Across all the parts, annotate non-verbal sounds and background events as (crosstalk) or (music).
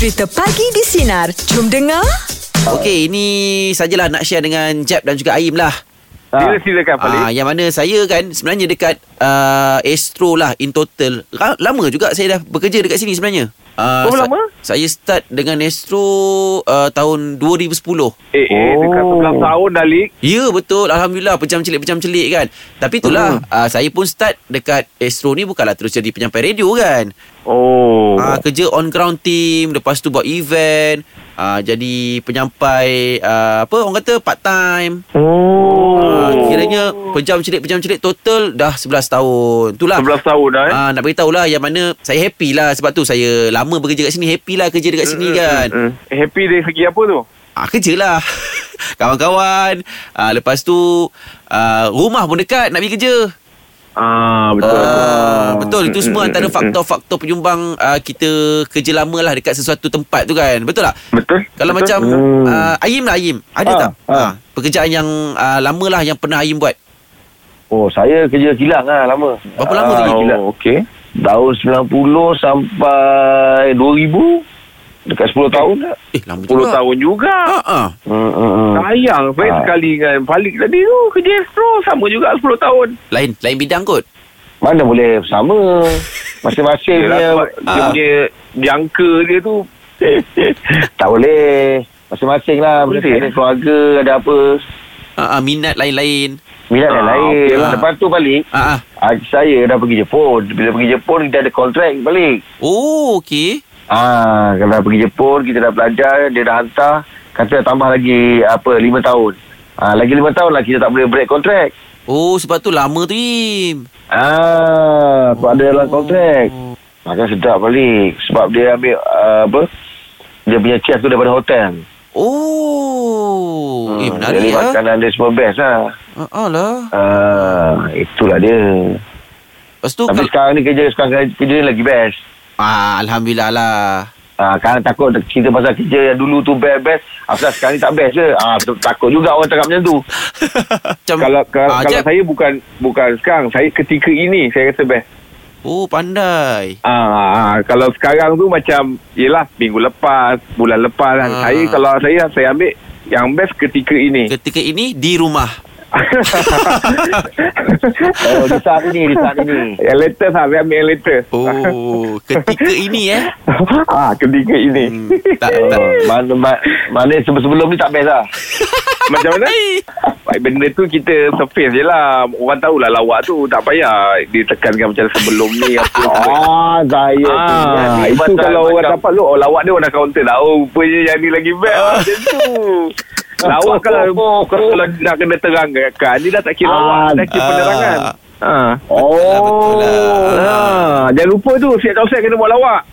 Cerita Pagi di Sinar. Jom dengar. Okey, ini sajalah nak share dengan Jeb dan juga Aim lah. Sila silakan Falik. Ah, yang mana saya kan sebenarnya dekat uh, Astro lah in total. Ra- Lama juga saya dah bekerja dekat sini sebenarnya. Uh, Berapa lama? Saya start dengan Astro uh, tahun 2010. Eh, eh dekat Oh. 11 tahun dah Lik. Ya betul Alhamdulillah Pejam celik-pejam celik kan Tapi itulah uh, Saya pun start Dekat Astro ni Bukanlah terus jadi penyampai radio kan Oh. uh, Kerja on ground team Lepas tu buat event uh, Jadi penyampai uh, Apa orang kata part time Oh. uh, Kiranya Pejam celik-pejam celik Total dah 11 tahun Itulah 11 tahun dah eh. Ah, nak beritahu lah yang mana saya happy lah sebab tu saya lama bekerja kat sini happy lah kerja dekat sini kan Hmm. Happy dari segi apa tu? Ah kerja lah (laughs) Kawan-kawan ah, Lepas tu ah, Rumah pun dekat Nak pergi kerja Ah, betul. Ah, betul itu Mm, semua mm, antara mm, faktor-faktor penyumbang ah, kita kerja lama lah dekat sesuatu tempat tu kan betul tak Betul. kalau betul. macam Hmm. ah, Aim lah Aim ada Ah, tak ah. Ah, pekerjaan yang ah, lama lah yang pernah Aim buat Oh, saya kerja kilang lah lama. Berapa lama? Ah, kilang. Oh, okey. Tahun 90 sampai 2000. Dekat 10 tahun tak? Eh lama 10 juga tahun juga. ah, ah. Hmm, hmm, hmm. Sayang Faik Ah. sekali dengan Falik tadi tu kerja Astro sama juga 10 tahun. lain lain bidang kot Mana boleh sama. Masing-masing punya. sebab dia Ah. punya jangka dia tu (laughs) tak boleh. Masing-masing lah. Boleh. Boleh. Ada keluarga, ada apa. ah, ah, minat lain-lain Minat Ah, yang lain. okey lah. Lepas tu balik. ah. Ah, saya dah pergi Jepun. Bila pergi Jepun, kita ada kontrak balik. oh okey Ah, kalau dah pergi Jepun, kita dah belajar, dia dah hantar, kata tambah lagi apa, lima tahun. Ah, lagi lima tahun lah kita tak boleh break kontrak. oh sebab tu lama tu Im Ah, sebab ada dalam kontrak. Maka sedap balik. Sebab dia ambil uh, apa, dia punya chef tu daripada hotel. Oh, eh menarik Jadi ya. makanan dia semua best lah. Ah, ah lah. Ah, itulah dia. Lepas tu Tapi kal- sekarang ni kerja, sekarang kerja ni lagi best. Ah, alhamdulillah lah. Ah, kan takut cerita pasal kerja yang dulu tu best-best. Asal sekarang ni tak best je. Ah, takut juga orang cakap macam tu. (laughs) Macam kalau kalau, ah, kalau saya bukan bukan sekarang, saya ketika ini saya rasa best. Oh, pandai. Ah, ah, kalau sekarang tu macam Yelah minggu lepas Bulan lepas kan Ah. Saya kalau saya Saya ambil Yang best ketika ini Ketika ini di rumah. (laughs) Oh, di saat ini, di saat ini. Yang latest lah Saya ambil yang latest Oh, ketika ini eh. (laughs) ah, Ketika ini Hmm, tak, tak. Oh, mana, mana, mana sebelum ni tak best lah. (laughs) Macam mana Baik, Benda tu kita surface je lah Orang tahulah lawak tu Tak payah Ditekankan macam sebelum ni apa Ah, saya Ah, tu. itu kalau orang dapat lu oh lawak dia orang dah counter dah. Oh rupanya yang ni lagi best lah macam tu. Lawak kalau kalau nak kena terangkan dia dah tak kira lawak, Ah, dah kira ah. penerangan. Ha. Oh. betul lah. Ha, jangan lupa tu siap tahu saya kena buat lawak. (laughs)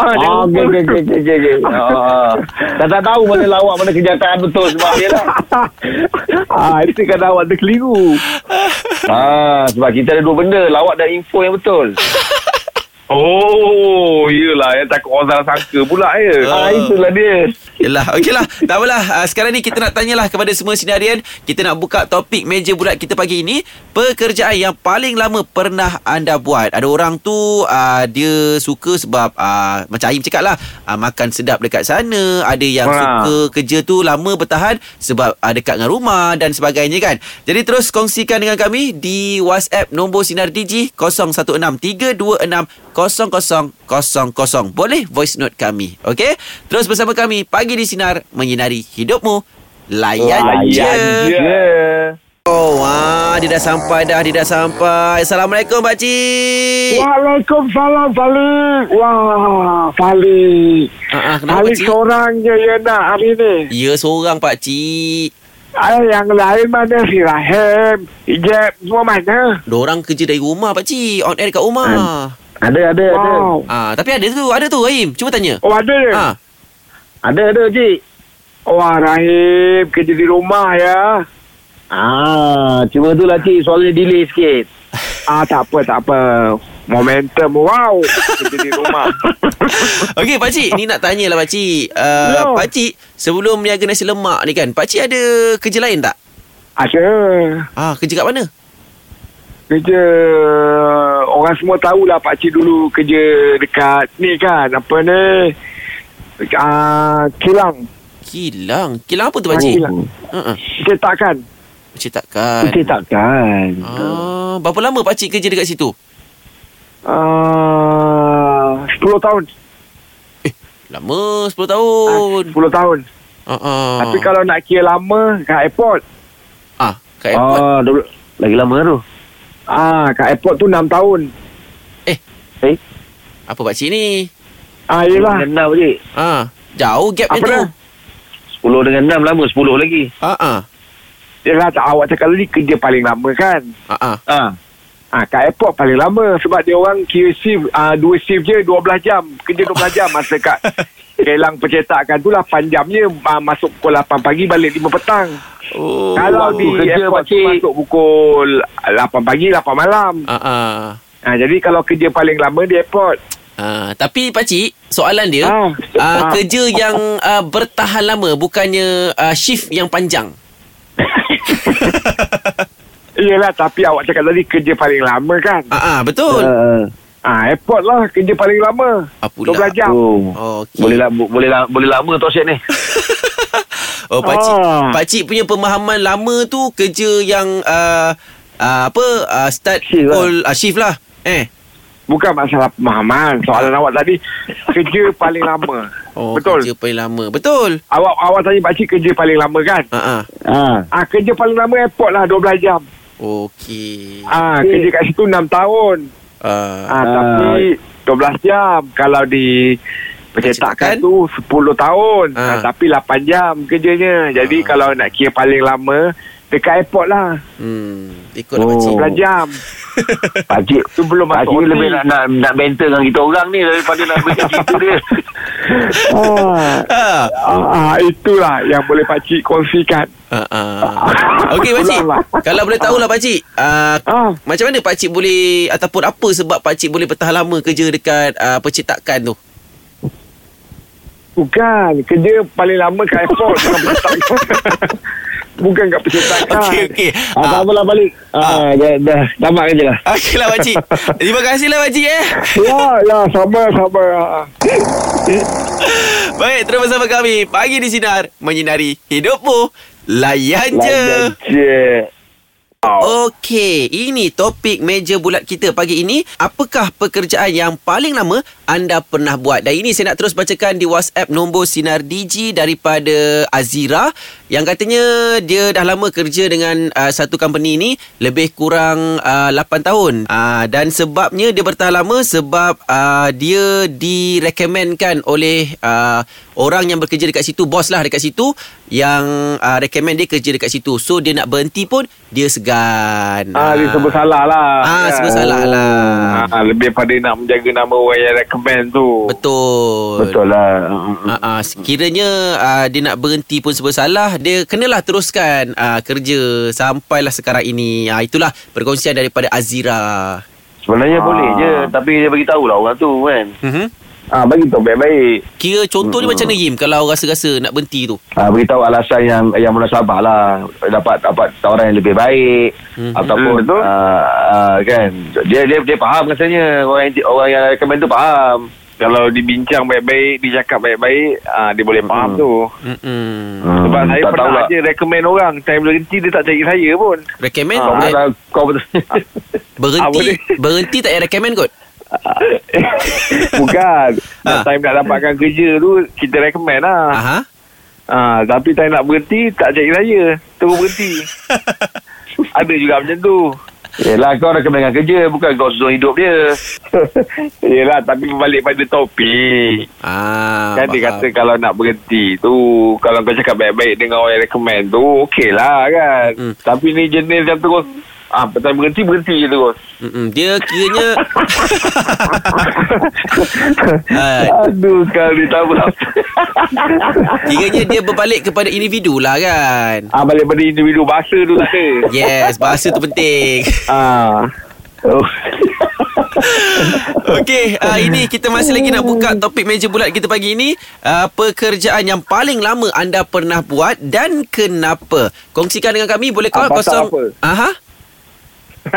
Ah, Ah, okey, okey, okey, okey, okey. (laughs) Ah, dah tak tahu mana lawak, mana kenyataan betul sebab dia lah. (laughs) ah, itu kan awak terkeliru. Ah, sebab kita ada dua benda, lawak dan info yang betul. Oh, iyalah yang takut orang salah sangka pula ya. Ah, itulah dia. Yelah, okeylah. Tak apalah. Uh, sekarang ni kita nak tanyalah kepada semua sinarian. Kita nak buka topik meja bulat kita pagi ini. Pekerjaan yang paling lama pernah anda buat. Ada orang tu uh, dia suka sebab uh, macam Aim cakap lah. Uh, makan sedap dekat sana. Ada yang Ha. suka kerja tu lama bertahan sebab uh, dekat dengan rumah dan sebagainya kan. Jadi terus kongsikan dengan kami di WhatsApp nombor Sinar Digi 0163260000. Boleh voice note kami. Okey? Terus bersama kami pagi di Sinar menyinari hidupmu. Layan, Layan je. je. Oh, wah, dia dah sampai dah, dia dah sampai. Assalamualaikum Pak Cik. Waalaikumsalam Falik. Wah, Falik. Ah, ah, kenapa Falik seorang je ya nak hari ni. Ya, seorang Pak Cik. Ada yang lain mana si Rahim, Ijab, semua mana? Diorang kerja dari rumah Pak Cik. On air dekat rumah. Ada, ada, ada. Wow. Ah, tapi ada tu, ada tu Aim. Cuba tanya. Oh ada je? Ah, Ada, ada, Cik. Wah Rahim, kerja di rumah ya. Ah, cuma tu lah, Cik. Soalnya delay sikit. (laughs) Ah tak apa, tak apa. Momentum, wow. Kerja di rumah. (laughs) Okey Pak Cik, ni nak tanya lah Pak Cik. Uh, Ya. Pak Cik, sebelum niaga nasi lemak ni kan, Pak Cik ada kerja lain tak? Ada. Ah, kerja kat mana? Kerja orang semua tahulah Pak Cik dulu kerja dekat ni kan apa ni uh, kilang Kilang. Kilang apa tu Ah, pakcik? kilang. Uh-uh. cetakan Cetakan. Cetakan. Ah, berapa lama pakcik kerja dekat situ? uh, 10 tahun Lama 10 ah, tahun. 10 tahun Uh-uh. tapi kalau nak kira lama kat airport ah, kat airport. Ah, dah, lagi lama tu. Ah kat airport tu 6 tahun Apa pakcik ni? ah yelah Dengan enam je. Ah, jauh gap apa dah tu. 10 dengan enam lama, 10 lagi. Ah ah. yelah tak awak cakap tadi kerja paling lama kan Ah ah. Ah. Ah, kat airport paling lama sebab dia orang kira shift ah, dua shift je 12 jam. Kerja 12 jam masa kat (laughs) kelang percetakan tu 8 jam je ah, masuk pukul 8 pagi balik 5 petang. Oh. Kalau waktu di kerja, airport masuk pukul 8 pagi 8 malam. Ah ah. Ah, jadi kalau kerja paling lama di airport. Ah, tapi pakcik, soalan dia, Ah. ah, Ah. kerja yang ah, bertahan lama bukannya ah, shift yang panjang. (laughs) Iyalah tapi awak cakap tadi kerja paling lama kan. Ah ah, betul. Uh, Ah, airport lah kerja paling lama. Ah, pula. 12 jam. oh. Okey. Boleh lah, boleh lah, boleh lama tu asyik ni. (laughs) Oh, pakcik, Ah. pakcik punya pemahaman lama tu kerja yang ah, ah, apa ah, start Shift lah. ah, shift lah. Eh. Bukan masalah pemahaman. Soalan awak tadi kerja paling lama. Oh, Betul. kerja paling lama. Betul. Awak awak tanya pakcik kerja paling lama kan? Ah ah. Ah. Ah kerja paling lama airport lah 12 jam. Okey. Ah Okey. kerja kat situ 6 tahun. Ah. Ah, tapi 12 jam. Kalau di Percetakan? tu 10 tahun. Ah. Ah. tapi 8 jam kerjanya. Jadi Ah. kalau nak kira paling lama dekat airport lah. Hmm, ikutlah Oh. pakcik. 11 jam. (laughs) Pakcik, Tu belum pakcik masuk OT. lebih nak, nak, nak banter dengan kita orang ni daripada nak bagi cerita dia. ah. (laughs) Ah. Ah, ah, itulah yang boleh pakcik kongsikan. Ah, ah. Okey pakcik. Ulanglah. Kalau boleh tahulah pakcik, ah, Ah. macam mana pakcik boleh ataupun apa sebab pakcik boleh bertahan lama kerja dekat ah, percetakan tu? Bukan. Kerja paling lama kat airport. (laughs) bukan kat percetakan. Okey okey. Ah, tak Ah, apalah balik. Ah, dah, dah tamat kerja lah. Okeylah pakcik. (laughs) Terima kasihlah pakcik eh. ya, ya. Sabar, sabar. Ah. Baik, terus bersama kami pagi di sinar menyinari hidupmu. Layan je. je. Okey, ini topik meja bulat kita pagi ini. Apakah pekerjaan yang paling lama anda pernah buat? Dan ini saya nak terus bacakan di WhatsApp nombor Sinar DG daripada Azira yang katanya dia dah lama kerja dengan uh, satu company ini lebih kurang uh, 8 tahun. Uh, dan sebabnya dia bertahan lama sebab uh, dia direkomendkan oleh uh, orang yang bekerja dekat situ, bos lah dekat situ yang uh, recommend dia kerja dekat situ. So dia nak berhenti pun dia segan. Ah, dia sebut salah lah. Ah, Kan? sebut salah lah. Ah, lebih pada nak menjaga nama orang yang recommend tu. Betul. Betul lah. Ah, ah, sekiranya ah, dia nak berhenti pun sebab salah, dia kenalah teruskan ah, kerja sampailah sekarang ini. Ah, itulah perkongsian daripada Azira. Sebenarnya Ah. boleh je. Tapi dia bagi tahulah orang tu kan. Mm-hmm. Ah, bagi tahu baik-baik. Kira contoh ni macam mana Yim kalau rasa-rasa nak berhenti tu? Ah, beritahu alasan yang yang munasabah lah dapat dapat tawaran yang lebih baik Mhm. ataupun Hmm, ah, ah, kan dia dia dia faham rasanya orang yang orang yang recommend tu faham Kalau dibincang baik-baik, dicakap baik-baik, ah, dia boleh faham Hmm. tu. Mm-mm. Hmm, Sebab saya tak pernah aja recommend orang. Time berhenti dia tak cari saya pun. Recommend kau Ah, eh, betul kau betul (laughs) berhenti Ah, berhenti tak payah recommend kot. (laughs) Bukan. Ah. Time nak dapatkan kerja tu, kita recommend lah. Aha. Ah, tapi time nak berhenti, tak cari saya. Terus berhenti. (laughs) Ada juga macam tu. Yelah kau recommend dengan kerja bukan kau susun hidup dia (laughs) Yelah, tapi berbalik pada topik. Ah. Kan dia kata kalau nak berhenti tu Kalau kau cakap baik-baik dengan orang yang recommend tu Okey lah kan Hmm. Tapi ni jenis yang terus Ah, petang berhenti berhenti je terus. Mm-mm. Dia kiranya (laughs) Aduh kali tak apa. Kiranya dia berbalik kepada individu lah kan ah balik pada individu bahasa tu tak ada. Yes Bahasa tu penting Ah. Oh. (laughs) Okey, uh, ini kita masih lagi nak buka topik meja bulat kita pagi ini. Uh, pekerjaan yang paling lama anda pernah buat dan kenapa? Kongsikan dengan kami boleh call Ah, pasal kosong. apa? Aha. (laughs)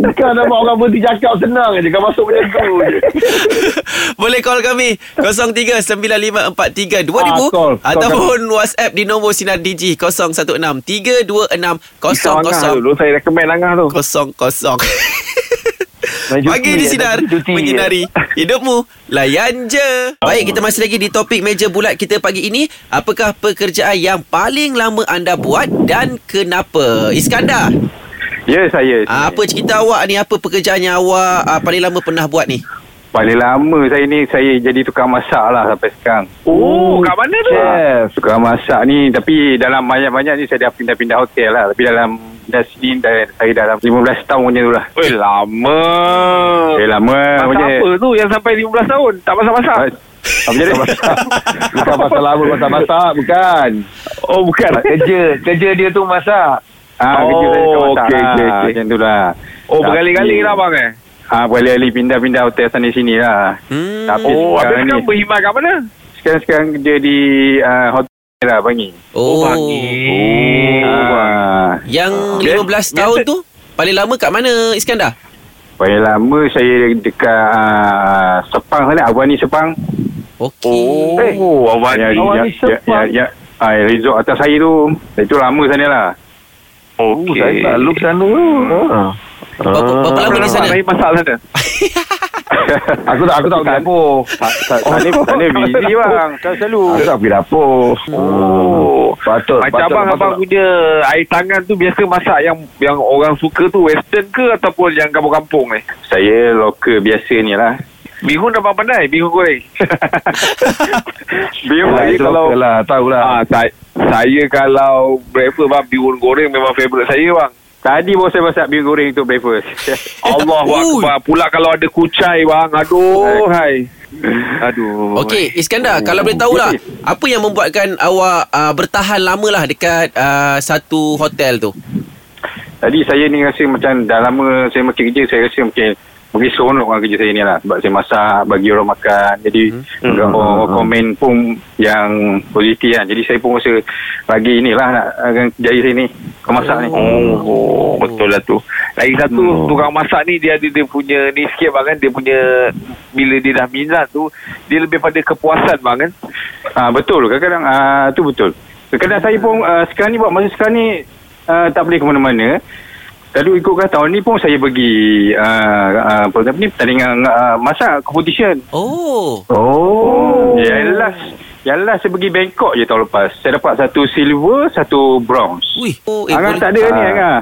Bukan nama orang berhenti cakap senang je. Kau masuk macam tu je. (laughs) Boleh call kami. 0395432000 ah, call, call Ataupun kami. whatsapp di nombor Sinar DG 0163260000 Kosong-kosong Saya recommend langkah tu. Kosong-kosong (laughs) Pagi di ada sinar cuti. menyinari (laughs) hidupmu layan je. Baik, kita masih lagi di topik meja bulat kita pagi ini. Apakah pekerjaan yang paling lama anda buat dan kenapa? Iskandar, Ya, saya. ah, apa cerita awak ni? Apa pekerjaan yang awak ah, paling lama pernah buat ni? Paling lama saya ni, saya jadi tukang masak lah sampai sekarang. Oh, kat mana tu? Chef. Tukang masak ni, tapi dalam banyak-banyak ni saya dah pindah-pindah hotel lah. Tapi dalam dah sini dah, saya dalam 15 tahun macam tu lah. Eh, lama. Eh, lama Masak macam apa tu yang sampai 15 tahun? Tak masak-masak? Apa jadi? (laughs) Bukan pasal lama masak-masak. Bukan. Oh, bukan. Kerja. Kerja dia tu masak. Ah, kerja saya Oh, masak okey, lah. okey, okey. Macam tu lah. Oh, berkali-kali lah bang eh? Ah, berkali-kali pindah-pindah hotel sana sini lah. Hmm. Tapi Oh, habis sekarang ni, berkhidmat kat mana? sekarang-sekarang kerja di uh, hotel lah, Bangi. Oh, Ah, yang Okay. 15 tahun Biasa- tu paling lama kat mana Iskandar? paling lama saya dekat uh, Sepang sana, Abang ni Sepang. Okey. Oh, awak Ya, ni. ya, Awak ni ya, ya, Sepang? ya, ah, resort atas saya tu. Itu lama sana lah. Oh, saya tak look sana. Ha. Berapa, berapa lama di sana? Lain masak sana. (laughs) Aku tak aku tak pergi dapur. Sana, sana busy bang. Kan selalu. Aku tak pergi dapur. Oh. Patut. Macam patut, abang patut. abang punya air tangan tu biasa masak yang yang orang suka tu western ke ataupun yang kampung-kampung ni? Saya lokal biasa ni lah. Bihun abang pandai, bihun goreng. (laughs) bihun Yalah, kalau lah, tahulah. ah, saya, saya kalau breakfast bang bihun goreng memang favourite saya bang. Tadi baru saya masak bihun goreng untuk breakfast. (laughs) Allah Ui. Akbar. Pula kalau ada kucai bang. Aduh hai. Aduh. Okey, Iskandar, kalau boleh tahulah, apa yang membuatkan awak uh, bertahan lama lah dekat uh, satu hotel tu? Tadi saya ni rasa macam dah lama saya makin kerja, saya rasa macam Mungkin seronok lah kerja saya ni lah Sebab saya masak Bagi orang makan Jadi hmm. orang, orang komen pun Yang positif kan Jadi saya pun rasa Bagi inilah nak uh, Jaya saya ni Kau masak ni Oh, oh, betul lah tu. Lagi satu Hmm. tukang masak ni dia ada dia punya ni sikit bang kan dia punya bila dia dah minat tu dia lebih pada kepuasan bang kan. Ah betul kadang-kadang ah tu betul. Kadang-kadang saya pun ah, sekarang ni buat masa sekarang ni ah, tak boleh ke mana-mana. Lalu ikutkan tahun ni pun saya pergi ah, ah, apa apa ni pertandingan ah, masak competition. Oh. Oh. Yang last yang last saya pergi Bangkok je tahun lepas. Saya dapat satu silver, satu bronze. Wih. Oh, eh, Angah tak ada ni Ah. Angah.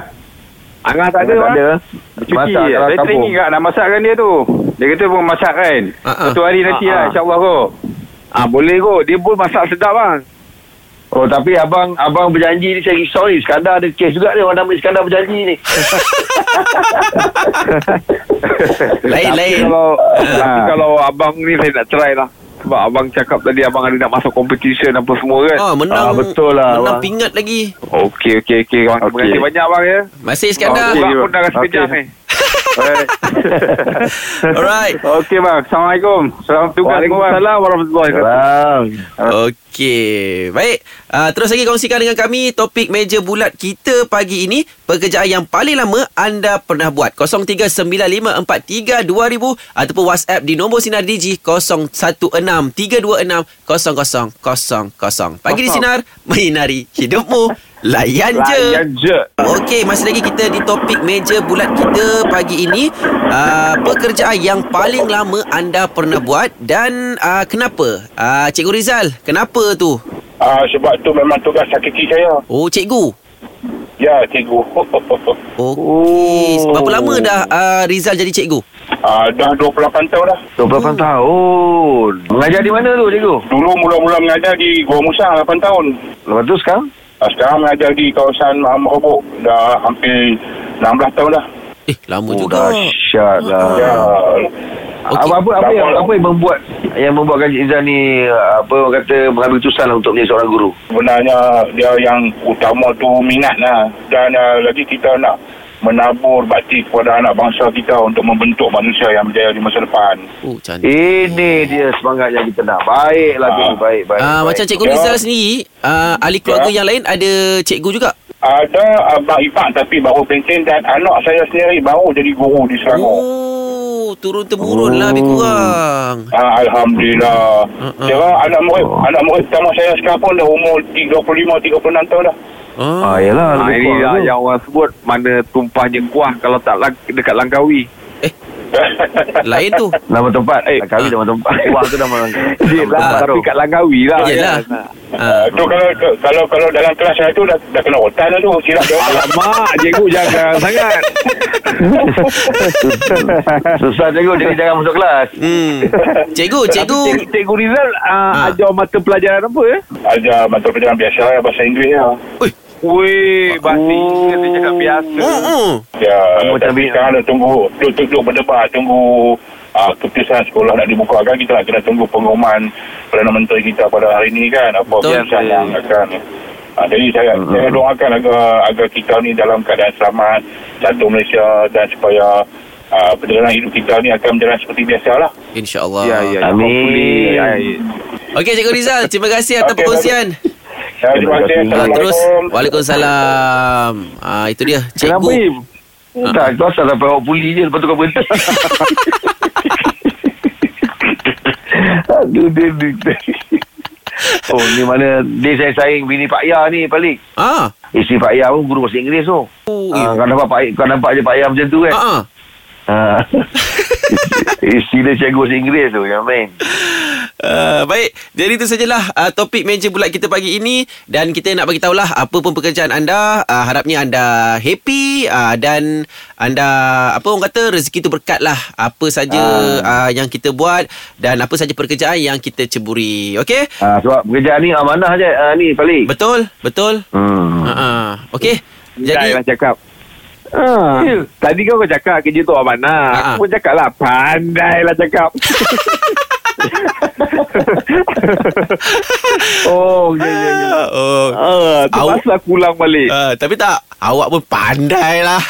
Angah tak ada Tak bang. ada. Cuti. Masak dalam Saya kampung. training kat nak masakkan dia tu. Dia kata pun masak kan. Ah, ah. Satu hari nanti Ah, lah ah. insyaAllah kot. Ah boleh kot. Dia pun masak sedap bang. Oh tapi abang abang berjanji ni saya risau ni Iskandar ada kes juga ni orang nama Iskandar berjanji ni. (laughs) Lain, Tapi lain. Kalau tapi Ah. kalau abang ni saya nak try lah. Sebab abang cakap tadi abang ada nak masuk competition apa semua kan. Ah, menang. Ah, betul lah, Menang abang. pingat lagi. Okey okey okey. Terima Okey. kasih banyak bang ya. Masih Iskandar. Abang Okey, pun dah rasa okey. kejam ni. Alright. (laughs) Alright. Okey bang. Assalamualaikum. Selamat tugas. Waalaikumsalam warahmatullahi wabarakatuh. Okey. Baik. Uh, terus lagi kongsikan dengan kami topik meja bulat kita pagi ini. Pekerjaan yang paling lama anda pernah buat. 0395432000 ataupun WhatsApp di nombor Sinar Digi 0163260000. Pagi di Sinar, menyinari hidupmu. Layan je. Layan je. Okey, masih lagi kita di topik meja bulat kita pagi ini. Uh, pekerjaan yang paling lama anda pernah buat dan uh, kenapa? Uh, Cikgu Rizal, kenapa tu? Ah, sebab tu memang tugas hakiki saya. Oh, cikgu. Ya, cikgu. (laughs) Okey. Oh. Berapa lama dah uh, Rizal jadi cikgu? ah, dah 28 tahun dah. 28 tahun. Mengajar di mana tu cikgu? Dulu mula-mula mengajar di Gua Musa 8 tahun. Lepas tu sekarang? Ah, sekarang mengajar di kawasan Muhammad Robok. Dah hampir 16 tahun dah. Eh, lama Oh, juga. dahsyat lah. Ya. Okey. Apa, apa, apa, yang, apa yang membuat yang membuatkan Cik Izan ni apa orang kata mengambil keputusan lah untuk menjadi seorang guru? Sebenarnya dia yang utama tu minat lah. Dan uh, lagi kita nak menabur bakti kepada anak bangsa kita untuk membentuk manusia yang berjaya di masa depan. Oh, cantik. Ini dia semangat yang kita nak. Baiklah Ah. cikgu, baik, baik. Ah, baik. macam Cikgu Ya. Rizal sendiri, uh, ahli keluarga Ya. yang lain ada cikgu juga? ada abang ipar tapi baru pension dan anak saya sendiri baru jadi guru di Selangor. Oh, turun temurun lah lebih kurang. Ah, Alhamdulillah. Uh-uh. Kira anak murid, anak murid pertama saya sekarang pun dah umur 35 36 tahun dah. Ah, Ah. yalah. Lebih ini lah tu. yang orang sebut mana tumpahnya kuah kalau tak lang- dekat Langkawi. Lain tu. (laughs) Nama tempat. Eh, Eh, Kami nama tempat. (laughs) Wah tu nama. Yelah, nama tapi baru. kat Langkawi lah. Yelah. Ah, Ah. tu kalau kalau kalau dalam kelas saya tu dah, dah kena rotan dah tu silap dia. Alamak, cikgu jangan (laughs) sangat. Susah cikgu jadi jangan masuk kelas. Hmm. Cikgu, cikgu. Tapi Cik, cikgu Rizal uh, Ha. ajar mata pelajaran apa eh? Ajar mata pelajaran biasa lah, bahasa Inggeris lah. Weh, bahasa Inggeris dia cakap biasa. Oh, oh. Ya, macam tapi ni- sekarang dah tunggu duduk-duduk berdebat tunggu uh, keputusan sekolah nak dibuka kan kita nak kena tunggu pengumuman Perdana Menteri kita pada hari ini kan apa Betul. keputusan yang akan uh, jadi saya Hmm. saya doakan agar agar kita ni dalam keadaan selamat satu Malaysia dan supaya uh, perjalanan hidup kita ni akan berjalan seperti biasa lah InsyaAllah. Ya, ya. Amin. Hopefully, ya, ya. Okey, Cikgu Rizal. Terima kasih atas Okey, perkongsian. Ya, terima kasih Ah, terus, Assalamualaikum Waalaikumsalam. Ah, itu dia, Kenapa, cikgu. Im? Tak, kau asal sampai awak puli je Lepas tu kau berhenti (laughs) Aduh dia, dia, dia. Oh ni mana Dia saya saing Bini Pak Ya ni paling Ah. Isteri Pak Ya pun Guru bahasa Inggeris tu Oh, Ah, Kau nampak Pak Kau nampak je Pak Ya macam tu kan Ah. ah. Ah. (laughs) Isteri dia cikgu bahasa Inggeris tu Yang main (laughs) Uh, baik, jadi itu sajalah uh, topik meja bulat kita pagi ini dan kita nak bagi tahulah apa pun pekerjaan anda, uh, harapnya anda happy uh, dan anda apa orang kata rezeki tu berkat lah apa saja uh, yang kita buat dan apa saja pekerjaan yang kita ceburi. Okey? ah, Sebab pekerjaan ni amanah je ah, Ni paling Betul? Betul? hmm. Uh, uh. Okey. Jadi lah cakap. Ah, tadi kau kau cakap kerja tu awak mana? Ha, ha. Aku pun cakap lah pandai lah cakap. (laughs) (laughs) oh, ya ya ya. oh. Ah, tu Awak- pasal aku ulang balik. Uh, tapi tak awak pun pandai lah. (laughs)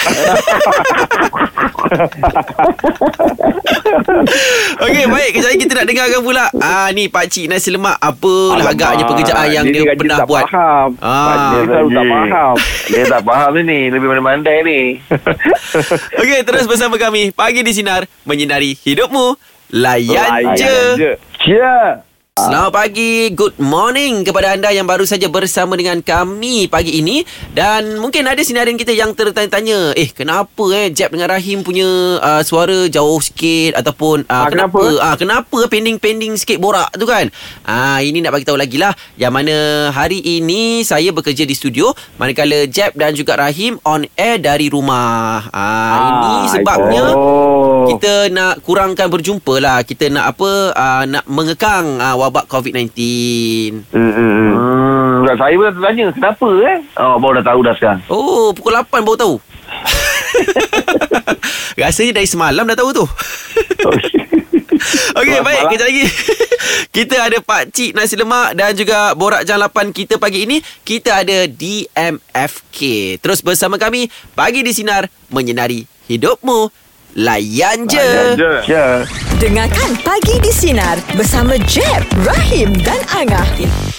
Okey, baik. Kejap lagi kita nak dengarkan pula. Ah ni Pak Cik nasi lemak apalah Alamak, agaknya pekerjaan yang dia, ni pernah tak buat. Faham. Ah. Dia selalu tak Dia- faham. Dia tak faham ni Lebih pandai-pandai ni (laughs) Okey, terus bersama kami Pagi di Sinar Menyinari hidupmu Layan, Layan je. je. Cheer Selamat pagi, good morning kepada anda yang baru saja bersama dengan kami pagi ini. Dan mungkin ada sinarian kita yang tertanya-tanya. Eh kenapa eh Jeb dengan Rahim punya uh, suara jauh sikit Ataupun uh, Ah, kenapa? kenapa? ah, Kenapa pending-pending sikit borak tu kan? Ah, Ini nak bagi tahu lagi lah Yang mana hari ini saya bekerja di studio. Manakala Jeb dan juga Rahim on air dari rumah. Ah, Ini sebabnya Oh kita nak kurangkan berjumpa lah. Kita nak apa? Uh, nak mengekang uh, wabak COVID-19. Hmm, hmm, hmm. Tak, saya pun tanya Kenapa eh Oh baru dah tahu dah sekarang Oh, pukul 8 baru tahu. (laughs) Rasanya dari semalam dah tahu tu. (laughs) Okey, baik. Kejap lagi. (laughs) kita ada Pak Cik Nasi Lemak dan juga Borak Jam 8 kita pagi ini. Kita ada DMFK. Terus bersama kami, Pagi di Sinar, menyinari hidupmu. Layan je. Layan je. Cheer Dengarkan Pagi di Sinar bersama Jeb, Rahim dan Angah.